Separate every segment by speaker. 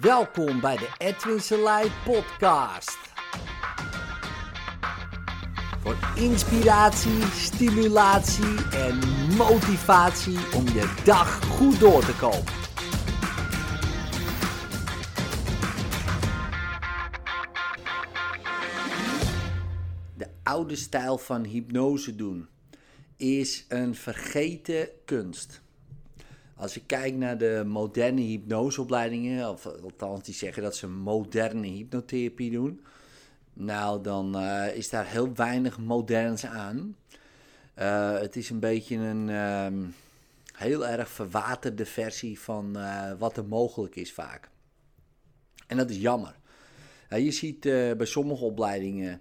Speaker 1: Welkom bij de Edwin Selei podcast. Voor inspiratie, stimulatie en motivatie om je dag goed door te komen. De oude stijl van hypnose doen is een vergeten kunst. Als je kijkt naar de moderne hypnoseopleidingen, of althans die zeggen dat ze moderne hypnotherapie doen, nou dan uh, is daar heel weinig moderns aan. Uh, het is een beetje een uh, heel erg verwaterde versie van uh, wat er mogelijk is vaak. En dat is jammer. je ziet bij sommige opleidingen,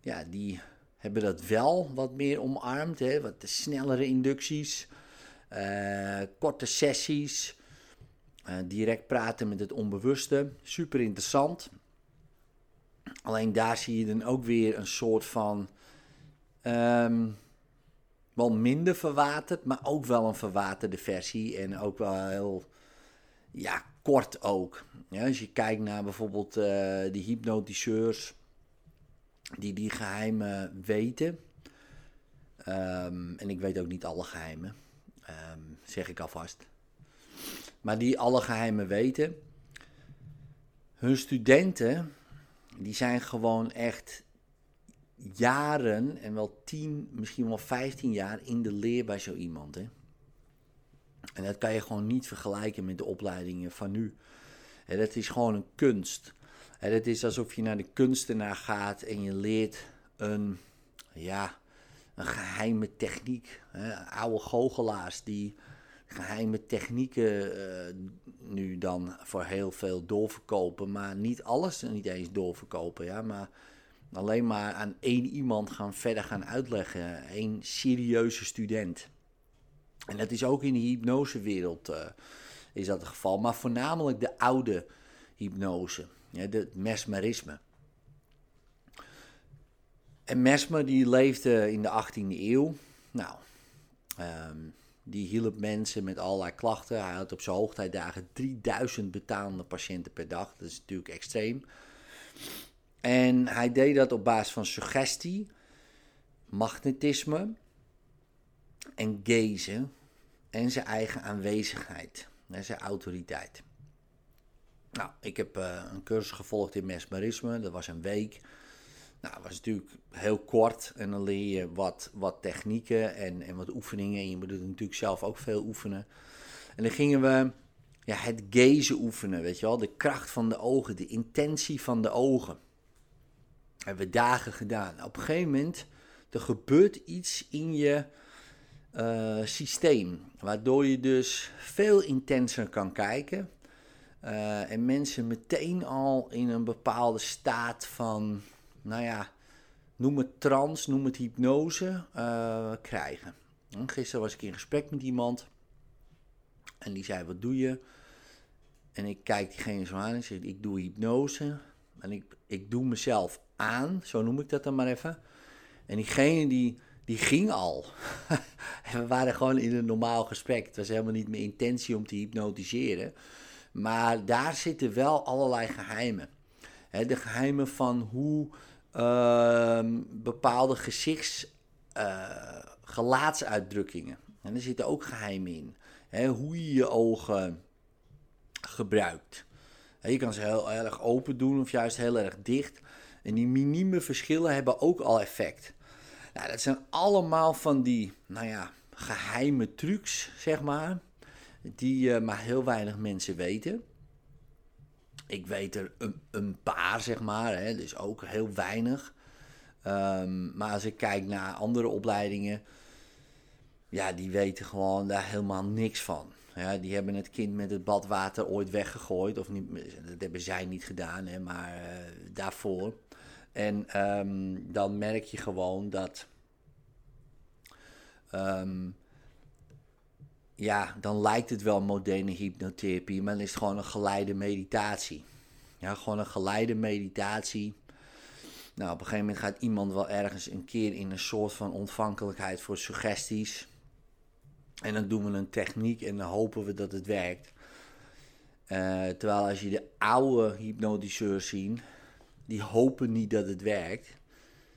Speaker 1: ja, die hebben dat wel wat meer omarmd. Hè? Wat snellere inducties, korte sessies, uh, direct praten met het onbewuste. Super interessant. Alleen daar zie je dan ook weer een soort van. Um, wel minder verwaterd, maar ook wel een verwaterde versie. En ook wel heel. Ja, kort ook. Ja, als je kijkt naar bijvoorbeeld uh, de hypnotiseurs die die geheimen weten. Um, en ik weet ook niet alle geheimen, um, zeg ik alvast. Maar die alle geheimen weten. Hun studenten, die zijn gewoon echt jaren en wel 10, misschien wel 15 jaar in de leer bij zo iemand. Hè? En dat kan je gewoon niet vergelijken met de opleidingen van nu. En dat is gewoon een kunst. Het is alsof je naar de kunstenaar gaat en je leert een, ja, geheime techniek. Hè? Oude goochelaars die geheime technieken uh, nu dan voor heel veel doorverkopen, maar niet alles niet eens doorverkopen. Ja? Maar alleen maar aan één iemand gaan verder gaan uitleggen. Één serieuze student. En dat is ook in de hypnosewereld uh, is dat het geval. Maar voornamelijk de oude hypnose. Het mesmerisme. En Mesmer die leefde in de 18e eeuw. Nou, um, die hielp mensen met allerlei klachten. Hij had op zijn hoogtijdagen 3000 betaalde patiënten per dag. Dat is natuurlijk extreem. En hij deed dat op basis van suggestie, magnetisme en gaze en zijn eigen aanwezigheid en zijn autoriteit. Nou, ik heb uh, een cursus gevolgd in mesmerisme. Dat was een week. Nou, dat was natuurlijk heel kort. En dan leer je wat, wat technieken en, en wat oefeningen. En je moet natuurlijk zelf ook veel oefenen. En dan gingen we ja, het gaze oefenen, weet je wel. De kracht van de ogen, de intentie van de ogen. Hebben we dagen gedaan. Op een gegeven moment, er gebeurt iets in je uh, systeem. Waardoor je dus veel intenser kan kijken uh, en mensen meteen al in een bepaalde staat van, nou ja, noem het trance, noem het hypnose, uh, krijgen. gisteren was ik in gesprek met iemand en die zei: Wat doe je? En ik kijk diegene zo aan en zeg: Ik doe hypnose. En ik, ik doe mezelf aan, zo noem ik dat dan maar even. En diegene die, die ging al. we waren gewoon in een normaal gesprek. Het was helemaal niet mijn intentie om te hypnotiseren. Maar daar zitten wel allerlei geheimen. De geheimen van hoe uh, bepaalde gezichts, uh, gelaatsuitdrukkingen. En er zitten ook geheimen in. hoe je je ogen gebruikt. je kan ze heel, erg open doen of juist heel erg dicht. En die minieme verschillen hebben ook al effect. Nou, dat zijn allemaal van die, nou ja, geheime trucs, zeg maar die uh, maar heel weinig mensen weten. Ik weet er een, een paar, zeg maar, hè, dus ook heel weinig. Um, maar als ik kijk naar andere opleidingen, ja, die weten gewoon daar helemaal niks van. Ja, die hebben het kind met het badwater ooit weggegooid. Of niet, dat hebben zij niet gedaan, hè, maar uh, daarvoor. En um, dan merk je gewoon dat um, ja, dan lijkt het wel moderne hypnotherapie, maar dan is het gewoon een geleide meditatie. Ja, gewoon een geleide meditatie. Nou, op een gegeven moment gaat iemand wel ergens een keer in een soort van ontvankelijkheid voor suggesties. En dan doen we een techniek en dan hopen we dat het werkt. Eh, terwijl als je de oude hypnotiseurs ziet, die hopen niet dat het werkt.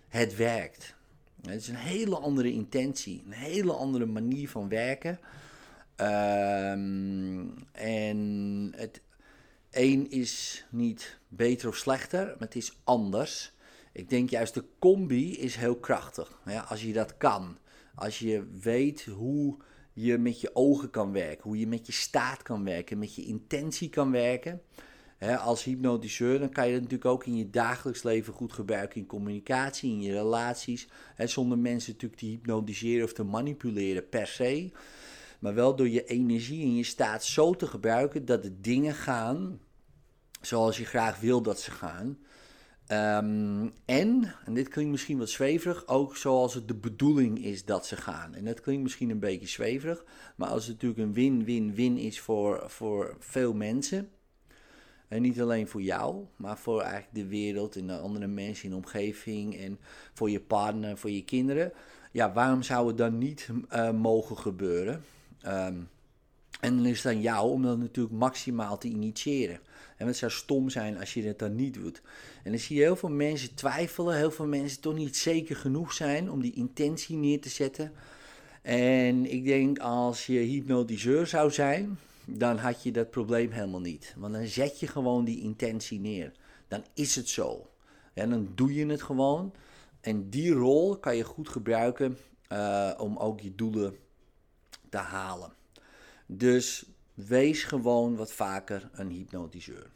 Speaker 1: Het werkt. Het is een hele andere intentie, een hele andere manier van werken. Ehm, en het een is niet beter of slechter, maar het is anders. Ik denk juist de combi is heel krachtig. Ja, als je dat kan. Als je weet hoe je met je ogen kan werken, hoe je met je staat kan werken, met je intentie kan werken. als hypnotiseur, dan kan je dat natuurlijk ook in je dagelijks leven goed gebruiken in communicatie, in je relaties. zonder mensen natuurlijk te hypnotiseren of te manipuleren per se. Maar wel door je energie en je staat zo te gebruiken dat de dingen gaan zoals je graag wil dat ze gaan. Ehm, en, en dit klinkt misschien wat zweverig, ook zoals het de bedoeling is dat ze gaan. En dat klinkt misschien een beetje zweverig, maar als het natuurlijk een win-win-win is voor, voor veel mensen. En niet alleen voor jou, maar voor eigenlijk de wereld en de andere mensen in de omgeving en voor je partner, voor je kinderen. Ja, waarom zou het dan niet uh, mogen gebeuren? Um, en dan is het aan jou om dat natuurlijk maximaal te initiëren. En het zou stom zijn als je het dan niet doet. En dan zie je heel veel mensen twijfelen, heel veel mensen toch niet zeker genoeg zijn om die intentie neer te zetten. En ik denk als je hypnotiseur zou zijn, dan had je dat probleem helemaal niet. Want dan zet je gewoon die intentie neer. Dan is het zo. En dan doe je het gewoon. En die rol kan je goed gebruiken uh, om ook je doelen te halen. Dus wees gewoon wat vaker een hypnotiseur.